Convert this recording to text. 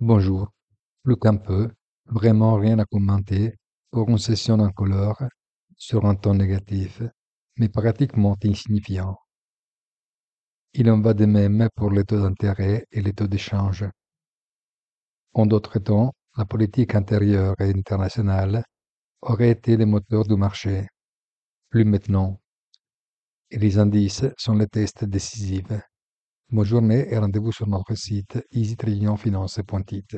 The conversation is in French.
Bonjour, plus qu'un peu, vraiment rien à commenter pour une session incolore sur un ton négatif, mais pratiquement insignifiant. Il en va de même pour les taux d'intérêt et les taux d'échange. En d'autres temps, la politique intérieure et internationale aurait été le moteur du marché. Plus maintenant. Et les indices sont les tests décisifs. Bonne journée et rendez-vous sur notre site easytradingfinance.it.